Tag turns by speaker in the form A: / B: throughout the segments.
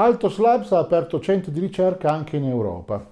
A: Altos Labs ha aperto centri di ricerca anche in Europa.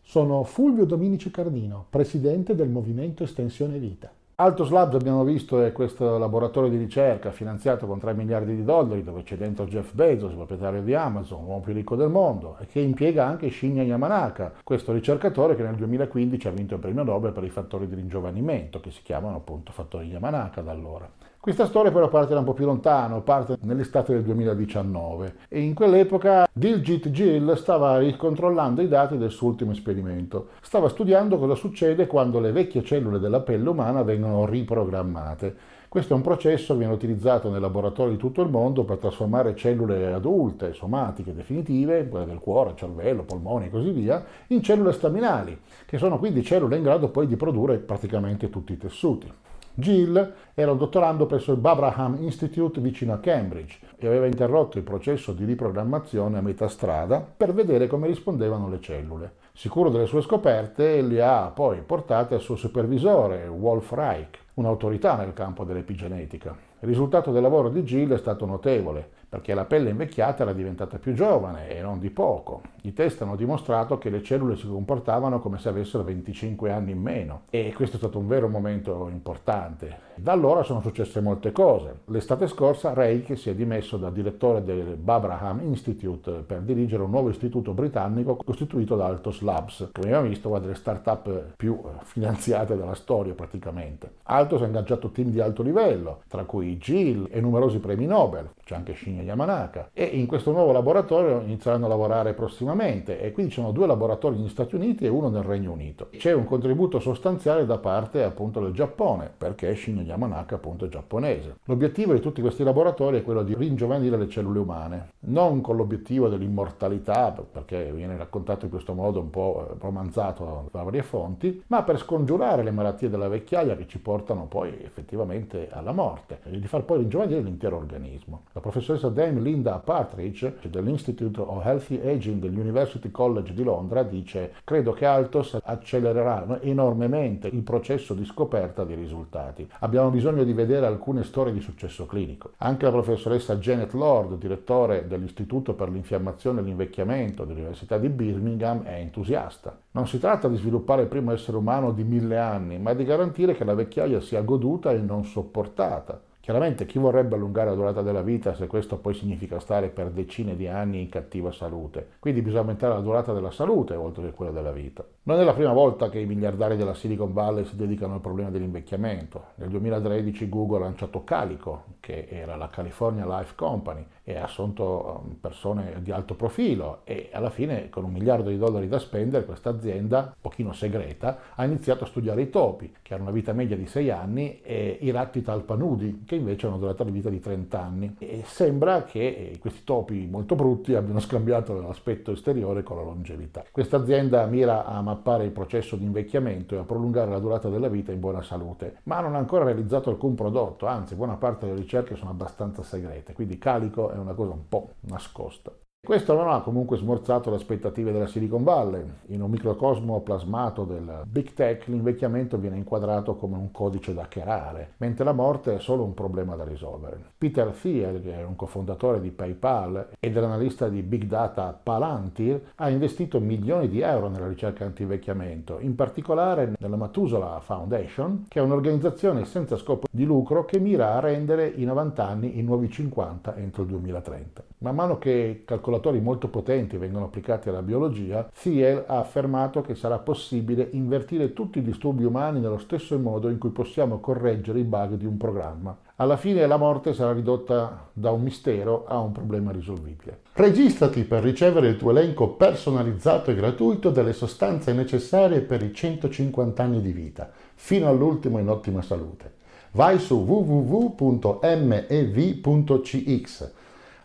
A: Sono Fulvio Dominici Cardino, presidente del Movimento Estensione Vita. Altos Labs abbiamo visto è questo laboratorio di ricerca finanziato con 3 miliardi di dollari dove c'è dentro Jeff Bezos, proprietario di Amazon, l'uomo più ricco del mondo e che impiega anche Shinya Yamanaka, questo ricercatore che nel 2015 ha vinto il premio Nobel per i fattori di ringiovanimento che si chiamano appunto fattori Yamanaka da allora. Questa storia però parte da un po' più lontano, parte nell'estate del 2019 e in quell'epoca Diljit Gill stava ricontrollando i dati del suo ultimo esperimento. Stava studiando cosa succede quando le vecchie cellule della pelle umana vengono riprogrammate. Questo è un processo che viene utilizzato nei laboratori di tutto il mondo per trasformare cellule adulte, somatiche, definitive, quelle del cuore, cervello, polmoni e così via, in cellule staminali, che sono quindi cellule in grado poi di produrre praticamente tutti i tessuti. Gill era un dottorando presso il Babraham Institute vicino a Cambridge e aveva interrotto il processo di riprogrammazione a metà strada per vedere come rispondevano le cellule. Sicuro delle sue scoperte, le ha poi portate al suo supervisore, Wolf Reich, un'autorità nel campo dell'epigenetica. Il risultato del lavoro di Gill è stato notevole perché la pelle invecchiata era diventata più giovane e non di poco. I test hanno dimostrato che le cellule si comportavano come se avessero 25 anni in meno e questo è stato un vero momento importante. Da allora sono successe molte cose. L'estate scorsa Reich si è dimesso da direttore del Babraham Institute per dirigere un nuovo istituto britannico costituito da Altos Labs, che abbiamo visto una delle start-up più finanziate della storia praticamente. Altos ha ingaggiato team di alto livello, tra cui Gill e numerosi premi Nobel, c'è anche Shinya Yamanaka e in questo nuovo laboratorio inizieranno a lavorare prossimamente e quindi ci sono due laboratori negli Stati Uniti e uno nel Regno Unito. C'è un contributo sostanziale da parte appunto del Giappone perché Shinya Yamanaka appunto è giapponese. L'obiettivo di tutti questi laboratori è quello di ringiovanire le cellule umane, non con l'obiettivo dell'immortalità perché viene raccontato in questo modo un po' romanzato da varie fonti, ma per scongiurare le malattie della vecchiaia che ci portano poi effettivamente alla morte e di far poi ringiovanire l'intero organismo. La professoressa professoressa Dame Linda Partridge dell'Institute of Healthy Aging dell'University College di Londra dice credo che Altos accelererà enormemente il processo di scoperta di risultati. Abbiamo bisogno di vedere alcune storie di successo clinico. Anche la professoressa Janet Lord, direttore dell'Istituto per l'infiammazione e l'invecchiamento dell'Università di Birmingham, è entusiasta. Non si tratta di sviluppare il primo essere umano di mille anni, ma di garantire che la vecchiaia sia goduta e non sopportata. Chiaramente chi vorrebbe allungare la durata della vita se questo poi significa stare per decine di anni in cattiva salute? Quindi bisogna aumentare la durata della salute oltre che quella della vita. Non è la prima volta che i miliardari della Silicon Valley si dedicano al problema dell'invecchiamento. Nel 2013 Google ha lanciato Calico, che era la California Life Company, e ha assunto um, persone di alto profilo e alla fine con un miliardo di dollari da spendere questa azienda, un pochino segreta, ha iniziato a studiare i topi, che hanno una vita media di 6 anni, e i ratti talpanudi, che invece hanno durata la vita di 30 anni. E sembra che questi topi molto brutti abbiano scambiato l'aspetto esteriore con la longevità. Questa azienda mira a mappare il processo di invecchiamento e a prolungare la durata della vita in buona salute, ma non ha ancora realizzato alcun prodotto, anzi buona parte delle ricerche sono abbastanza segrete, quindi Calico è una cosa un po' nascosta. Questo non ha comunque smorzato le aspettative della Silicon Valley. In un microcosmo plasmato del big tech l'invecchiamento viene inquadrato come un codice da hackerare, mentre la morte è solo un problema da risolvere. Peter Thiel, che è un cofondatore di PayPal e dell'analista di big data Palantir, ha investito milioni di euro nella ricerca anti-invecchiamento, in particolare nella Matusola Foundation, che è un'organizzazione senza scopo di lucro che mira a rendere i 90 anni i nuovi 50 entro il 2030. Man mano che calcolatori molto potenti vengono applicati alla biologia, Thiel ha affermato che sarà possibile invertire tutti i disturbi umani nello stesso modo in cui possiamo correggere i bug di un programma. Alla fine la morte sarà ridotta da un mistero a un problema risolvibile. Registrati per ricevere il tuo elenco personalizzato e gratuito delle sostanze necessarie per i 150 anni di vita, fino all'ultimo in ottima salute. Vai su www.mev.cx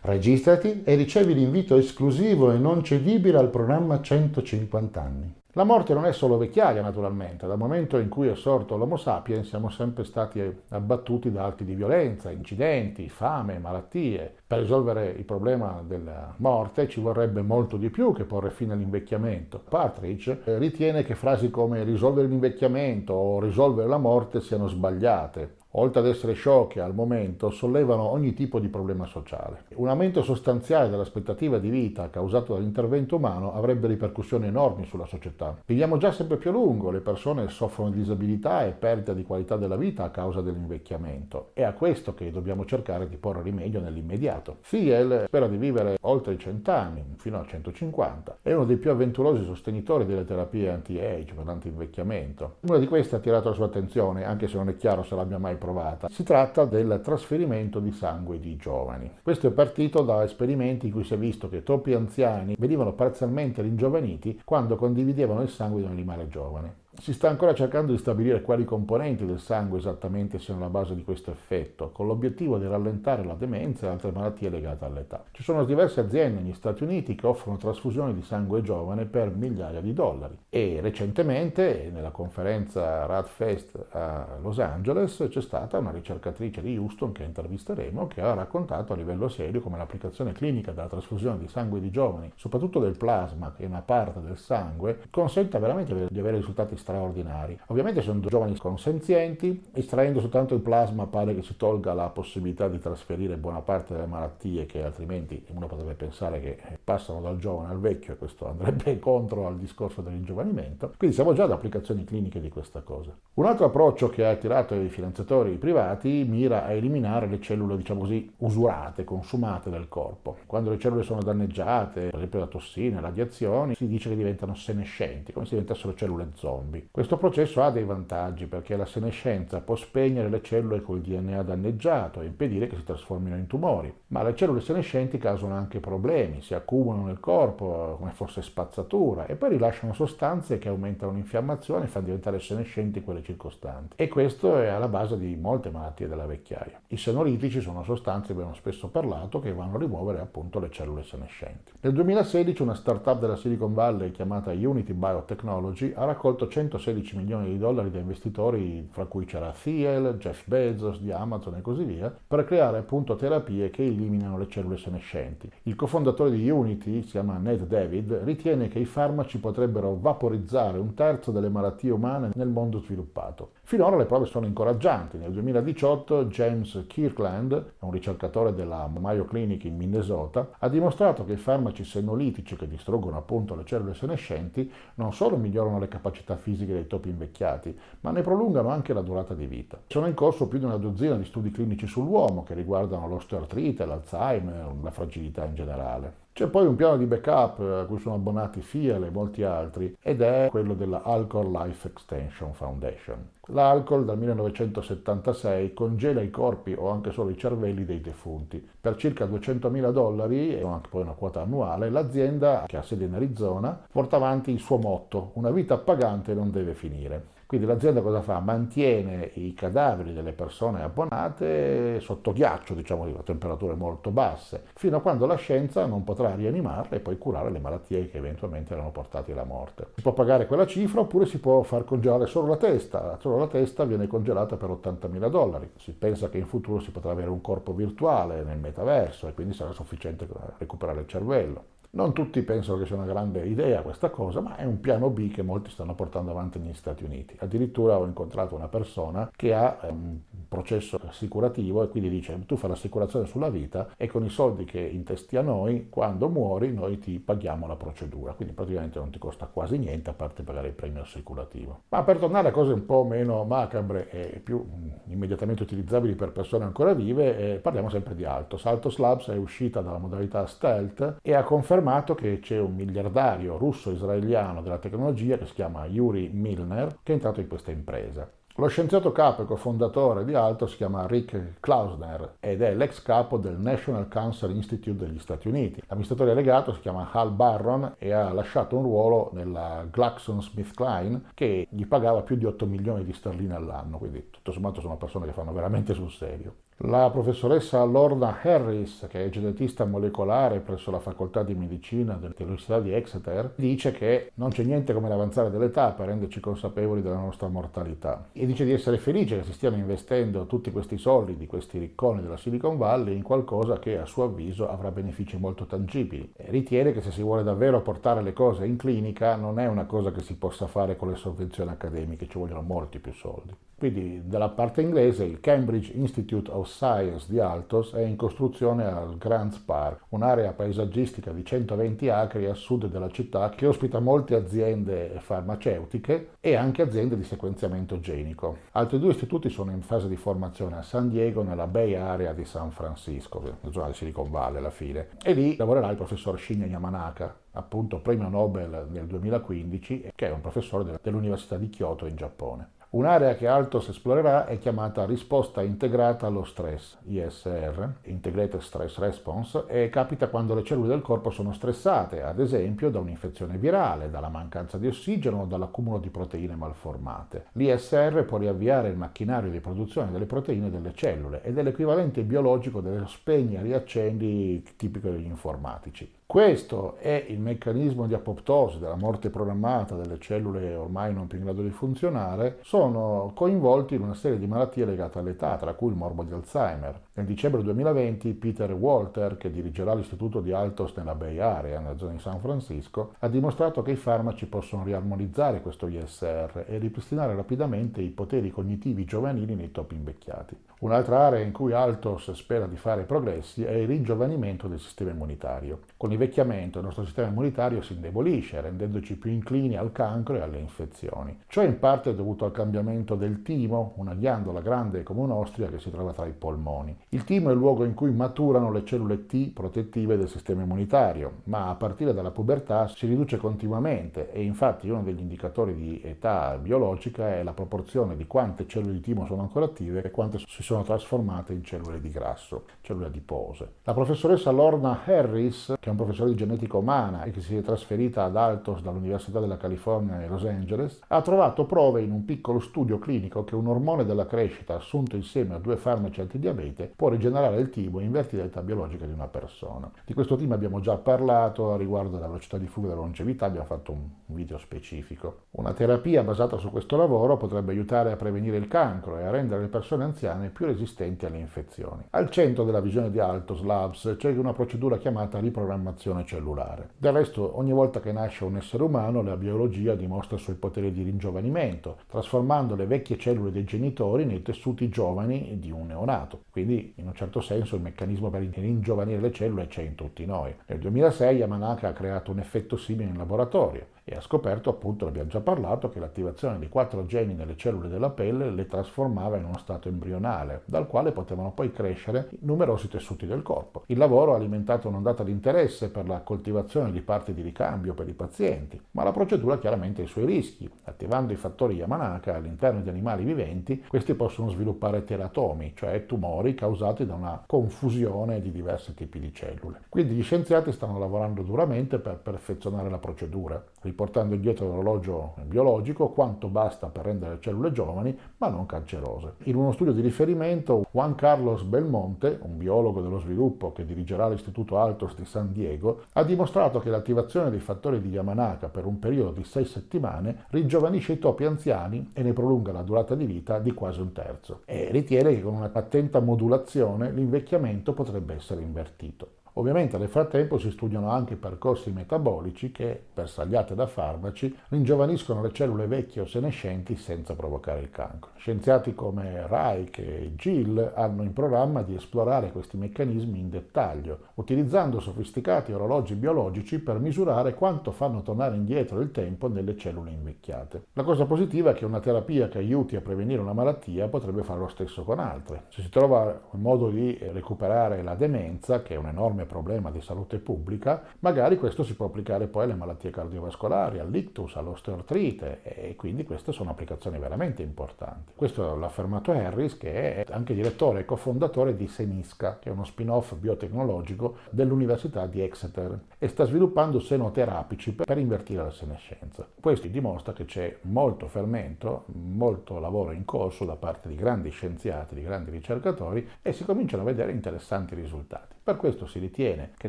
A: Registrati e ricevi l'invito esclusivo e non cedibile al programma 150 anni. La morte non è solo vecchiaia, naturalmente. Dal momento in cui è sorto l'Homo sapiens siamo sempre stati abbattuti da atti di violenza, incidenti, fame, malattie. Per risolvere il problema della morte ci vorrebbe molto di più che porre fine all'invecchiamento. Partridge ritiene che frasi come risolvere l'invecchiamento o risolvere la morte siano sbagliate oltre ad essere sciocche al momento, sollevano ogni tipo di problema sociale. Un aumento sostanziale dell'aspettativa di vita causato dall'intervento umano avrebbe ripercussioni enormi sulla società. Viviamo già sempre più a lungo, le persone soffrono di disabilità e perdita di qualità della vita a causa dell'invecchiamento. È a questo che dobbiamo cercare di porre rimedio nell'immediato. Thiel spera di vivere oltre i 100 anni, fino a 150. È uno dei più avventurosi sostenitori delle terapie anti-age per l'anti-invecchiamento. Una di queste ha attirato la sua attenzione, anche se non è chiaro se l'abbia mai provata. Si tratta del trasferimento di sangue di giovani. Questo è partito da esperimenti in cui si è visto che troppi anziani venivano parzialmente ringiovaniti quando condividevano il sangue di un animale giovane. Si sta ancora cercando di stabilire quali componenti del sangue esattamente siano la base di questo effetto, con l'obiettivo di rallentare la demenza e altre malattie legate all'età. Ci sono diverse aziende negli Stati Uniti che offrono trasfusioni di sangue giovane per migliaia di dollari e recentemente nella conferenza RadFest a Los Angeles c'è stata una ricercatrice di Houston che intervisteremo che ha raccontato a livello serio come l'applicazione clinica della trasfusione di sangue di giovani, soprattutto del plasma, che è una parte del sangue, consenta veramente di avere risultati straordinari. Ovviamente sono giovani consenzienti, estraendo soltanto il plasma pare che si tolga la possibilità di trasferire buona parte delle malattie che altrimenti uno potrebbe pensare che passano dal giovane al vecchio e questo andrebbe contro al discorso dell'ingiovanimento. Quindi siamo già ad applicazioni cliniche di questa cosa. Un altro approccio che ha attirato i finanziatori privati mira a eliminare le cellule, diciamo così, usurate, consumate del corpo. Quando le cellule sono danneggiate, per esempio da tossine, radiazioni, si dice che diventano senescenti, come se diventassero cellule zombie zombie. Questo processo ha dei vantaggi perché la senescenza può spegnere le cellule col DNA danneggiato e impedire che si trasformino in tumori, ma le cellule senescenti causano anche problemi, si accumulano nel corpo come fosse spazzatura e poi rilasciano sostanze che aumentano l'infiammazione e fanno diventare senescenti quelle circostanti. E questo è alla base di molte malattie della vecchiaia. I senolitici sono sostanze, abbiamo spesso parlato, che vanno a rimuovere appunto le cellule senescenti. Nel 2016 una startup della Silicon Valley chiamata Unity Biotechnology ha raccolto 100 116 milioni di dollari da investitori, fra cui c'era Thiel, Jeff Bezos di Amazon e così via, per creare appunto terapie che eliminano le cellule senescenti. Il cofondatore di Unity, si chiama Ned David, ritiene che i farmaci potrebbero vaporizzare un terzo delle malattie umane nel mondo sviluppato. Finora le prove sono incoraggianti. Nel 2018 James Kirkland, un ricercatore della Mayo Clinic in Minnesota, ha dimostrato che i farmaci senolitici che distruggono appunto le cellule senescenti non solo migliorano le capacità fisiche dei topi invecchiati, ma ne prolungano anche la durata di vita. Sono in corso più di una dozzina di studi clinici sull'uomo che riguardano l'osteoartrite, l'Alzheimer, la fragilità in generale. C'è poi un piano di backup a cui sono abbonati FIAL e molti altri ed è quello della Alcohol Life Extension Foundation. L'alcol dal 1976 congela i corpi o anche solo i cervelli dei defunti. Per circa 200.000 dollari e anche poi una quota annuale, l'azienda, che ha sede in Arizona, porta avanti il suo motto, una vita appagante non deve finire. Quindi l'azienda cosa fa? Mantiene i cadaveri delle persone abbonate sotto ghiaccio, diciamo a temperature molto basse, fino a quando la scienza non potrà rianimarle e poi curare le malattie che eventualmente erano portate alla morte. Si può pagare quella cifra oppure si può far congelare solo la testa. Solo la testa viene congelata per 80.000 dollari. Si pensa che in futuro si potrà avere un corpo virtuale nel metaverso e quindi sarà sufficiente recuperare il cervello. Non tutti pensano che sia una grande idea questa cosa, ma è un piano B che molti stanno portando avanti negli Stati Uniti. Addirittura ho incontrato una persona che ha eh, un processo assicurativo e quindi dice tu fai l'assicurazione sulla vita e con i soldi che intesti a noi, quando muori noi ti paghiamo la procedura. Quindi praticamente non ti costa quasi niente a parte pagare il premio assicurativo. Ma per tornare a cose un po' meno macabre e più mm, immediatamente utilizzabili per persone ancora vive, eh, parliamo sempre di Altos. Altos Labs è uscita dalla modalità stealth e ha confermato confermato che c'è un miliardario russo-israeliano della tecnologia che si chiama Yuri Milner che è entrato in questa impresa. Lo scienziato capo e cofondatore di Alto si chiama Rick Klausner ed è l'ex capo del National Cancer Institute degli Stati Uniti. L'amministratore legato si chiama Hal Barron e ha lasciato un ruolo nella GlaxoSmithKline che gli pagava più di 8 milioni di sterline all'anno, quindi tutto sommato sono persone che fanno veramente sul serio. La professoressa Lorna Harris, che è genetista molecolare presso la facoltà di medicina dell'Università di Exeter, dice che non c'è niente come l'avanzare dell'età per renderci consapevoli della nostra mortalità e dice di essere felice che si stiano investendo tutti questi soldi di questi ricconi della Silicon Valley in qualcosa che a suo avviso avrà benefici molto tangibili. E ritiene che se si vuole davvero portare le cose in clinica non è una cosa che si possa fare con le sovvenzioni accademiche, ci vogliono molti più soldi. Quindi dalla parte inglese il Cambridge Institute of Science di Altos è in costruzione al Grants Park, un'area paesaggistica di 120 acri a sud della città che ospita molte aziende farmaceutiche e anche aziende di sequenziamento genico. Altri due istituti sono in fase di formazione a San Diego nella Bay Area di San Francisco, la zona di Silicon Valley alla fine, e lì lavorerà il professor Shinya Yamanaka, appunto premio Nobel nel 2015, che è un professore dell'Università di Kyoto in Giappone. Un'area che Altos esplorerà è chiamata risposta integrata allo stress, ISR, Integrated Stress Response, e capita quando le cellule del corpo sono stressate, ad esempio da un'infezione virale, dalla mancanza di ossigeno o dall'accumulo di proteine malformate. L'ISR può riavviare il macchinario di produzione delle proteine delle cellule ed è l'equivalente biologico dello spegni e riaccendi tipico degli informatici. Questo è il meccanismo di apoptosi, della morte programmata delle cellule ormai non più in grado di funzionare, sono coinvolti in una serie di malattie legate all'età, tra cui il morbo di Alzheimer. Nel dicembre 2020 Peter Walter, che dirigerà l'istituto di Altos nella Bay Area, nella zona di San Francisco, ha dimostrato che i farmaci possono riarmonizzare questo ISR e ripristinare rapidamente i poteri cognitivi giovanili nei topi invecchiati. Un'altra area in cui Altos spera di fare progressi è il ringiovanimento del sistema immunitario. Con l'invecchiamento il nostro sistema immunitario si indebolisce, rendendoci più inclini al cancro e alle infezioni. Ciò in parte è dovuto al cambiamento del timo, una ghiandola grande come un'ostria che si trova tra i polmoni. Il timo è il luogo in cui maturano le cellule T protettive del sistema immunitario, ma a partire dalla pubertà si riduce continuamente e infatti uno degli indicatori di età biologica è la proporzione di quante cellule di timo sono ancora attive e quante si sono trasformate in cellule di grasso, cellule adipose. La professoressa Lorna Harris, che è un professore di genetica umana e che si è trasferita ad Altos dall'Università della California e Los Angeles, ha trovato prove in un piccolo studio clinico che un ormone della crescita assunto insieme a due farmaci antidiabete può rigenerare il timo e invertire l'età biologica di una persona. Di questo timo abbiamo già parlato riguardo alla velocità di fuga della longevità, abbiamo fatto un video specifico. Una terapia basata su questo lavoro potrebbe aiutare a prevenire il cancro e a rendere le persone anziane più resistenti alle infezioni. Al centro della visione di Altos Labs c'è una procedura chiamata riprogrammazione cellulare. Del resto, ogni volta che nasce un essere umano, la biologia dimostra i suoi poteri di ringiovanimento, trasformando le vecchie cellule dei genitori nei tessuti giovani di un neonato. Quindi, in un certo senso, il meccanismo per ringiovanire le cellule c'è in tutti noi. Nel 2006 Yamanaka ha creato un effetto simile in laboratorio e ha scoperto, appunto, abbiamo già parlato, che l'attivazione di quattro geni nelle cellule della pelle le trasformava in uno stato embrionale, dal quale potevano poi crescere numerosi tessuti del corpo. Il lavoro ha alimentato un'ondata di interesse per la coltivazione di parti di ricambio per i pazienti, ma la procedura chiaramente ha i suoi rischi. Attivando i fattori Yamanaka all'interno di animali viventi, questi possono sviluppare teratomi, cioè tumori causati da una confusione di diversi tipi di cellule. Quindi gli scienziati stanno lavorando duramente per perfezionare la procedura riportando indietro l'orologio biologico quanto basta per rendere le cellule giovani ma non cancerose. In uno studio di riferimento, Juan Carlos Belmonte, un biologo dello sviluppo che dirigerà l'Istituto Altos di San Diego, ha dimostrato che l'attivazione dei fattori di Yamanaka per un periodo di sei settimane ringiovanisce i topi anziani e ne prolunga la durata di vita di quasi un terzo e ritiene che con una attenta modulazione l'invecchiamento potrebbe essere invertito. Ovviamente nel frattempo si studiano anche percorsi metabolici che, bersagliate da farmaci, ringiovaniscono le cellule vecchie o senescenti senza provocare il cancro. Scienziati come Reich e Gill hanno in programma di esplorare questi meccanismi in dettaglio, utilizzando sofisticati orologi biologici per misurare quanto fanno tornare indietro il tempo nelle cellule invecchiate. La cosa positiva è che una terapia che aiuti a prevenire una malattia potrebbe fare lo stesso con altre. Se si trova un modo di recuperare la demenza, che è un enorme problema di salute pubblica, magari questo si può applicare poi alle malattie cardiovascolari, all'ictus, all'osteoartrite e quindi queste sono applicazioni veramente importanti. Questo l'ha affermato Harris che è anche direttore e cofondatore di Senisca, che è uno spin-off biotecnologico dell'Università di Exeter e sta sviluppando senoterapici per invertire la senescenza. Questo dimostra che c'è molto fermento, molto lavoro in corso da parte di grandi scienziati, di grandi ricercatori e si cominciano a vedere interessanti risultati. Per questo si ritiene che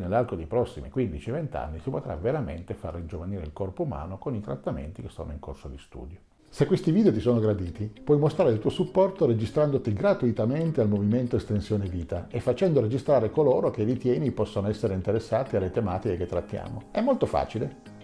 A: nell'arco dei prossimi 15-20 anni si potrà veramente far ringiovanire il corpo umano con i trattamenti che sono in corso di studio. Se questi video ti sono graditi, puoi mostrare il tuo supporto registrandoti gratuitamente al movimento Estensione Vita e facendo registrare coloro che ritieni possono essere interessati alle tematiche che trattiamo. È molto facile.